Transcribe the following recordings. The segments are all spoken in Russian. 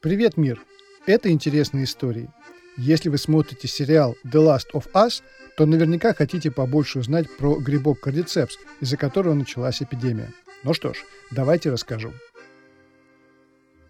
Привет, мир! Это интересные истории. Если вы смотрите сериал The Last of Us, то наверняка хотите побольше узнать про грибок кардицепс, из-за которого началась эпидемия. Ну что ж, давайте расскажу.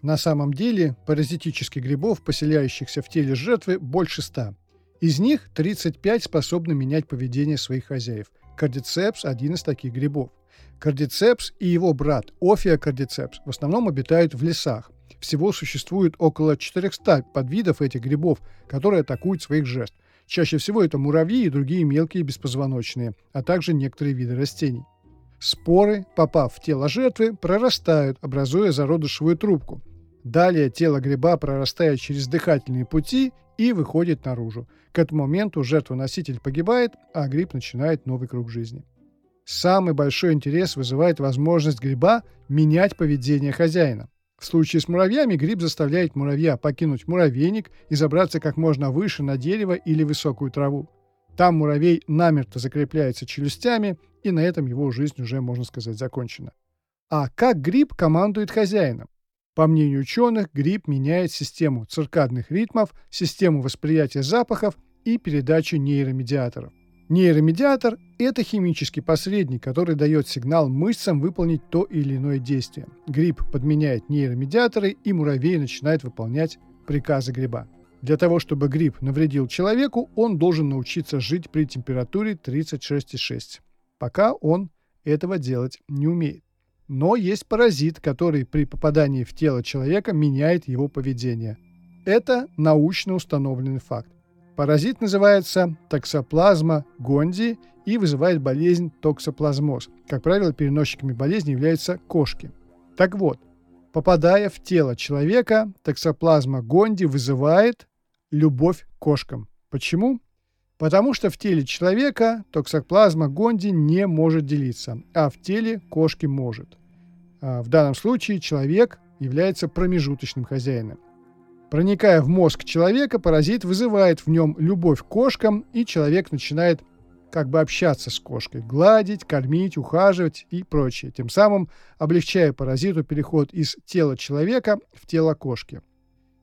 На самом деле паразитических грибов, поселяющихся в теле жертвы, больше ста. Из них 35 способны менять поведение своих хозяев. Кардицепс – один из таких грибов. Кардицепс и его брат Офиокардицепс в основном обитают в лесах, всего существует около 400 подвидов этих грибов, которые атакуют своих жертв. Чаще всего это муравьи и другие мелкие беспозвоночные, а также некоторые виды растений. Споры, попав в тело жертвы, прорастают, образуя зародышевую трубку. Далее тело гриба прорастает через дыхательные пути и выходит наружу. К этому моменту жертва-носитель погибает, а гриб начинает новый круг жизни. Самый большой интерес вызывает возможность гриба менять поведение хозяина. В случае с муравьями гриб заставляет муравья покинуть муравейник и забраться как можно выше на дерево или высокую траву. Там муравей намертво закрепляется челюстями, и на этом его жизнь уже, можно сказать, закончена. А как гриб командует хозяином? По мнению ученых, гриб меняет систему циркадных ритмов, систему восприятия запахов и передачу нейромедиаторов. Нейромедиатор – это химический посредник, который дает сигнал мышцам выполнить то или иное действие. Гриб подменяет нейромедиаторы, и муравей начинает выполнять приказы гриба. Для того, чтобы гриб навредил человеку, он должен научиться жить при температуре 36,6. Пока он этого делать не умеет. Но есть паразит, который при попадании в тело человека меняет его поведение. Это научно установленный факт. Паразит называется токсоплазма гонди и вызывает болезнь токсоплазмоз. Как правило, переносчиками болезни являются кошки. Так вот, попадая в тело человека, токсоплазма гонди вызывает любовь к кошкам. Почему? Потому что в теле человека токсоплазма гонди не может делиться, а в теле кошки может. А в данном случае человек является промежуточным хозяином. Проникая в мозг человека, паразит вызывает в нем любовь к кошкам, и человек начинает как бы общаться с кошкой, гладить, кормить, ухаживать и прочее, тем самым облегчая паразиту переход из тела человека в тело кошки.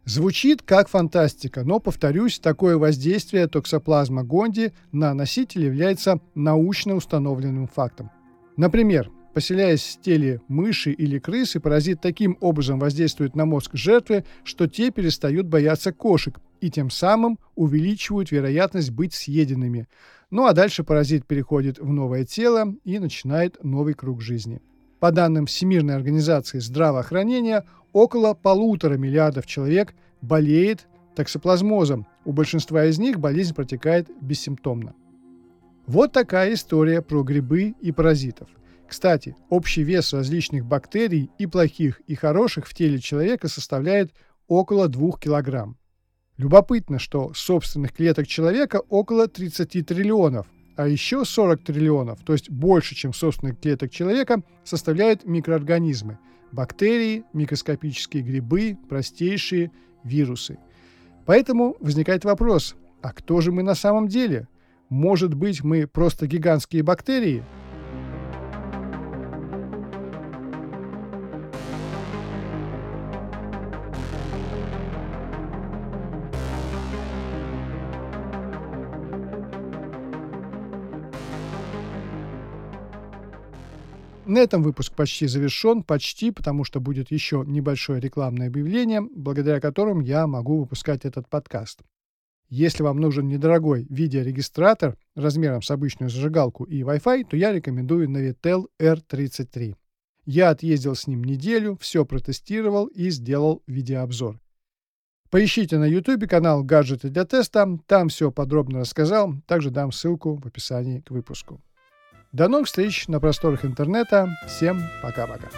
Звучит как фантастика, но, повторюсь, такое воздействие токсоплазма гонди на носителя является научно установленным фактом. Например, Поселяясь в теле мыши или крысы, паразит таким образом воздействует на мозг жертвы, что те перестают бояться кошек и тем самым увеличивают вероятность быть съеденными. Ну а дальше паразит переходит в новое тело и начинает новый круг жизни. По данным Всемирной организации здравоохранения, около полутора миллиардов человек болеет токсоплазмозом. У большинства из них болезнь протекает бессимптомно. Вот такая история про грибы и паразитов – кстати, общий вес различных бактерий и плохих, и хороших в теле человека составляет около 2 кг. Любопытно, что собственных клеток человека около 30 триллионов, а еще 40 триллионов, то есть больше, чем собственных клеток человека, составляют микроорганизмы – бактерии, микроскопические грибы, простейшие вирусы. Поэтому возникает вопрос, а кто же мы на самом деле? Может быть, мы просто гигантские бактерии – На этом выпуск почти завершен, почти, потому что будет еще небольшое рекламное объявление, благодаря которым я могу выпускать этот подкаст. Если вам нужен недорогой видеорегистратор размером с обычную зажигалку и Wi-Fi, то я рекомендую Navitel R33. Я отъездил с ним неделю, все протестировал и сделал видеообзор. Поищите на YouTube канал «Гаджеты для теста», там все подробно рассказал, также дам ссылку в описании к выпуску. До новых встреч на просторах интернета. Всем пока-пока.